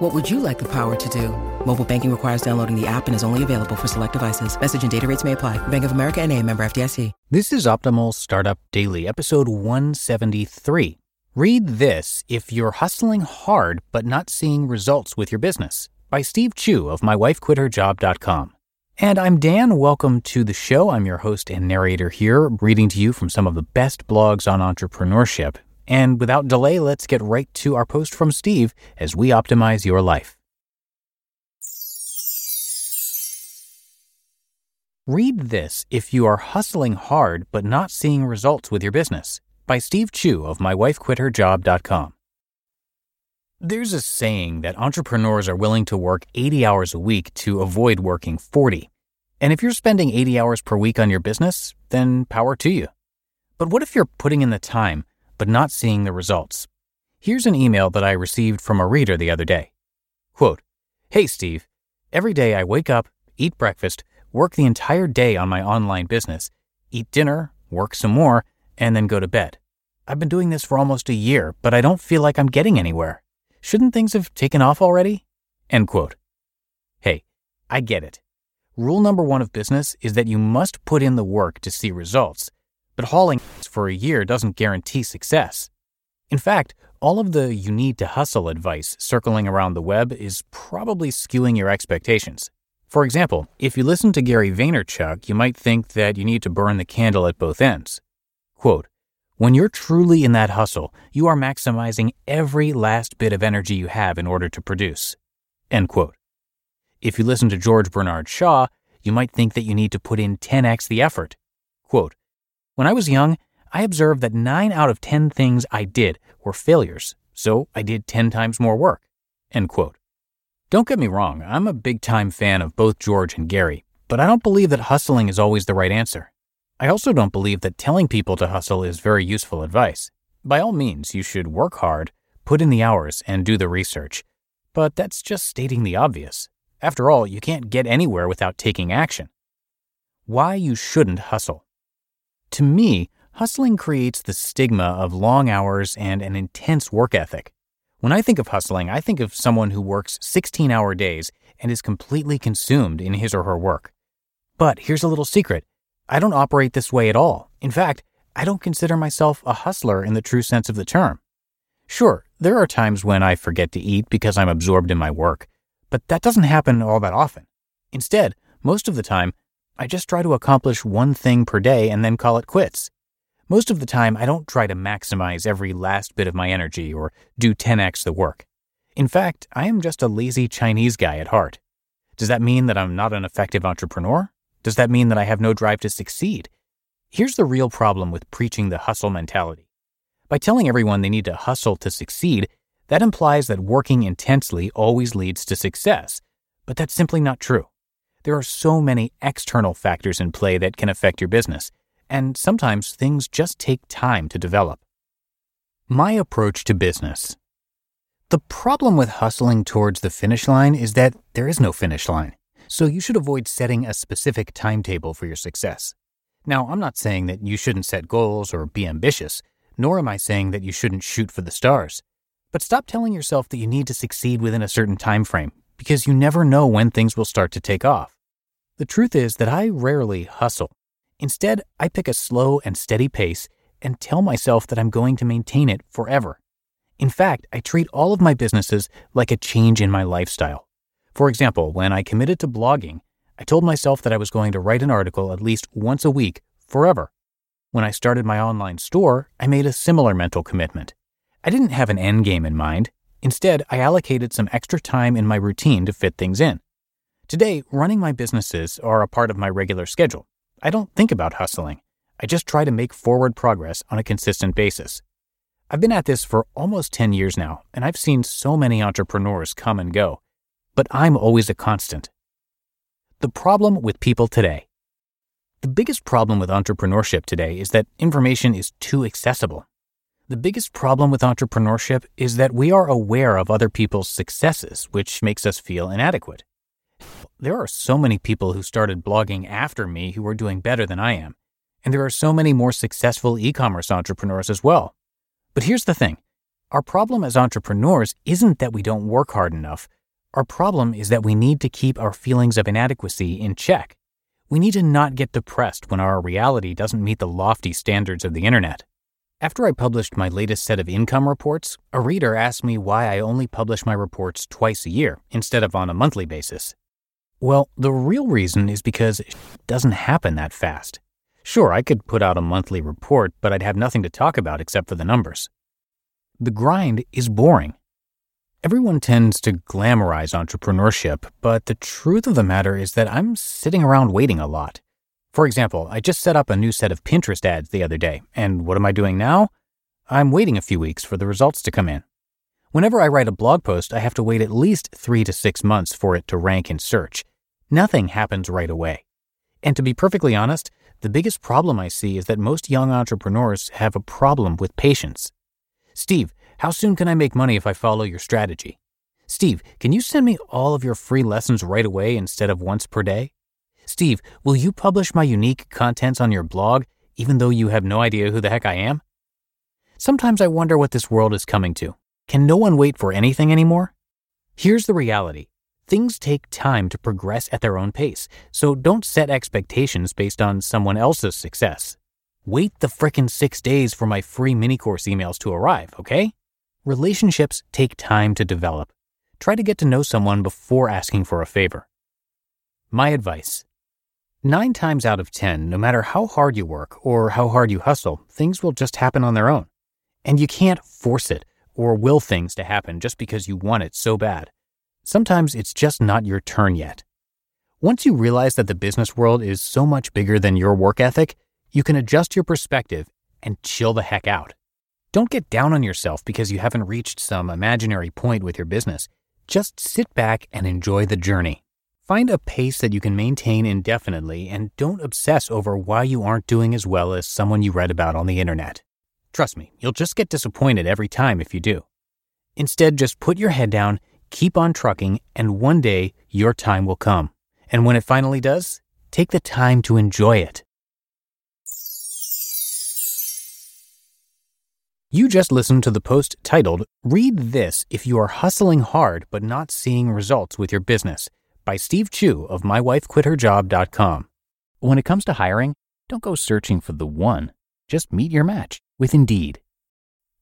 What would you like the power to do? Mobile banking requires downloading the app and is only available for select devices. Message and data rates may apply. Bank of America and a member FDIC. This is Optimal Startup Daily, episode 173. Read this if you're hustling hard but not seeing results with your business by Steve Chou of mywifequitherjob.com. And I'm Dan. Welcome to the show. I'm your host and narrator here, reading to you from some of the best blogs on entrepreneurship. And without delay, let's get right to our post from Steve as we optimize your life. Read this if you are hustling hard but not seeing results with your business by Steve Chou of mywifequitherjob.com. There's a saying that entrepreneurs are willing to work 80 hours a week to avoid working 40. And if you're spending 80 hours per week on your business, then power to you. But what if you're putting in the time but not seeing the results? Here's an email that I received from a reader the other day. Quote, Hey Steve, every day I wake up, eat breakfast, work the entire day on my online business, eat dinner, work some more, and then go to bed. I've been doing this for almost a year, but I don't feel like I'm getting anywhere. Shouldn't things have taken off already? End quote. Hey, I get it. Rule number one of business is that you must put in the work to see results, but hauling for a year doesn't guarantee success. In fact, all of the you need to hustle advice circling around the web is probably skewing your expectations. For example, if you listen to Gary Vaynerchuk, you might think that you need to burn the candle at both ends. Quote, when you're truly in that hustle, you are maximizing every last bit of energy you have in order to produce. End quote. If you listen to George Bernard Shaw, you might think that you need to put in 10x the effort. Quote, when I was young, I observed that 9 out of 10 things I did were failures, so I did 10 times more work. End quote. Don't get me wrong, I'm a big time fan of both George and Gary, but I don't believe that hustling is always the right answer. I also don't believe that telling people to hustle is very useful advice. By all means, you should work hard, put in the hours, and do the research. But that's just stating the obvious. After all, you can't get anywhere without taking action. Why you shouldn't hustle. To me, hustling creates the stigma of long hours and an intense work ethic. When I think of hustling, I think of someone who works 16 hour days and is completely consumed in his or her work. But here's a little secret I don't operate this way at all. In fact, I don't consider myself a hustler in the true sense of the term. Sure, there are times when I forget to eat because I'm absorbed in my work, but that doesn't happen all that often. Instead, most of the time, I just try to accomplish one thing per day and then call it quits. Most of the time, I don't try to maximize every last bit of my energy or do 10x the work. In fact, I am just a lazy Chinese guy at heart. Does that mean that I'm not an effective entrepreneur? Does that mean that I have no drive to succeed? Here's the real problem with preaching the hustle mentality. By telling everyone they need to hustle to succeed, that implies that working intensely always leads to success. But that's simply not true. There are so many external factors in play that can affect your business, and sometimes things just take time to develop. My approach to business. The problem with hustling towards the finish line is that there is no finish line so you should avoid setting a specific timetable for your success. Now, I'm not saying that you shouldn't set goals or be ambitious, nor am I saying that you shouldn't shoot for the stars. But stop telling yourself that you need to succeed within a certain time frame, because you never know when things will start to take off. The truth is that I rarely hustle. Instead, I pick a slow and steady pace and tell myself that I'm going to maintain it forever. In fact, I treat all of my businesses like a change in my lifestyle. For example, when I committed to blogging, I told myself that I was going to write an article at least once a week forever. When I started my online store, I made a similar mental commitment. I didn't have an end game in mind. Instead, I allocated some extra time in my routine to fit things in. Today, running my businesses are a part of my regular schedule. I don't think about hustling. I just try to make forward progress on a consistent basis. I've been at this for almost 10 years now, and I've seen so many entrepreneurs come and go but I'm always a constant. The problem with people today. The biggest problem with entrepreneurship today is that information is too accessible. The biggest problem with entrepreneurship is that we are aware of other people's successes, which makes us feel inadequate. There are so many people who started blogging after me who are doing better than I am, and there are so many more successful e commerce entrepreneurs as well. But here's the thing our problem as entrepreneurs isn't that we don't work hard enough. Our problem is that we need to keep our feelings of inadequacy in check. We need to not get depressed when our reality doesn't meet the lofty standards of the internet. After I published my latest set of income reports, a reader asked me why I only publish my reports twice a year instead of on a monthly basis. Well, the real reason is because it doesn't happen that fast. Sure, I could put out a monthly report, but I'd have nothing to talk about except for the numbers. The grind is boring. Everyone tends to glamorize entrepreneurship, but the truth of the matter is that I'm sitting around waiting a lot. For example, I just set up a new set of Pinterest ads the other day, and what am I doing now? I'm waiting a few weeks for the results to come in. Whenever I write a blog post, I have to wait at least three to six months for it to rank in search. Nothing happens right away. And to be perfectly honest, the biggest problem I see is that most young entrepreneurs have a problem with patience. Steve, how soon can I make money if I follow your strategy? Steve, can you send me all of your free lessons right away instead of once per day? Steve, will you publish my unique contents on your blog even though you have no idea who the heck I am? Sometimes I wonder what this world is coming to. Can no one wait for anything anymore? Here's the reality things take time to progress at their own pace, so don't set expectations based on someone else's success. Wait the frickin' six days for my free mini course emails to arrive, okay? Relationships take time to develop. Try to get to know someone before asking for a favor. My advice Nine times out of ten, no matter how hard you work or how hard you hustle, things will just happen on their own. And you can't force it or will things to happen just because you want it so bad. Sometimes it's just not your turn yet. Once you realize that the business world is so much bigger than your work ethic, you can adjust your perspective and chill the heck out. Don't get down on yourself because you haven't reached some imaginary point with your business. Just sit back and enjoy the journey. Find a pace that you can maintain indefinitely and don't obsess over why you aren't doing as well as someone you read about on the internet. Trust me, you'll just get disappointed every time if you do. Instead, just put your head down, keep on trucking, and one day your time will come. And when it finally does, take the time to enjoy it. You just listened to the post titled, Read This If You Are Hustling Hard But Not Seeing Results with Your Business by Steve Chou of MyWifeQuitHerJob.com. When it comes to hiring, don't go searching for the one. Just meet your match with Indeed.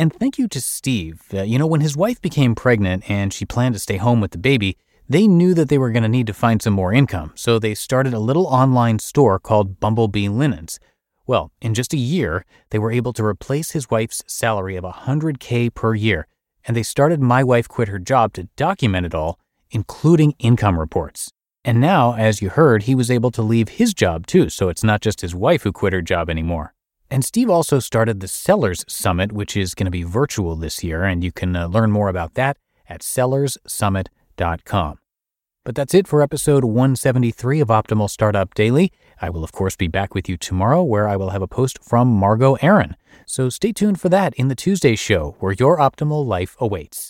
And thank you to Steve. Uh, you know, when his wife became pregnant and she planned to stay home with the baby, they knew that they were going to need to find some more income, so they started a little online store called Bumblebee Linens. Well, in just a year, they were able to replace his wife's salary of 100K per year and they started My Wife Quit Her Job to document it all, including income reports. And now, as you heard, he was able to leave his job too, so it's not just his wife who quit her job anymore. And Steve also started the Sellers Summit, which is going to be virtual this year, and you can uh, learn more about that at sellerssummit.com. But that's it for episode 173 of Optimal Startup Daily. I will, of course, be back with you tomorrow where I will have a post from Margo Aaron. So stay tuned for that in the Tuesday show where your optimal life awaits.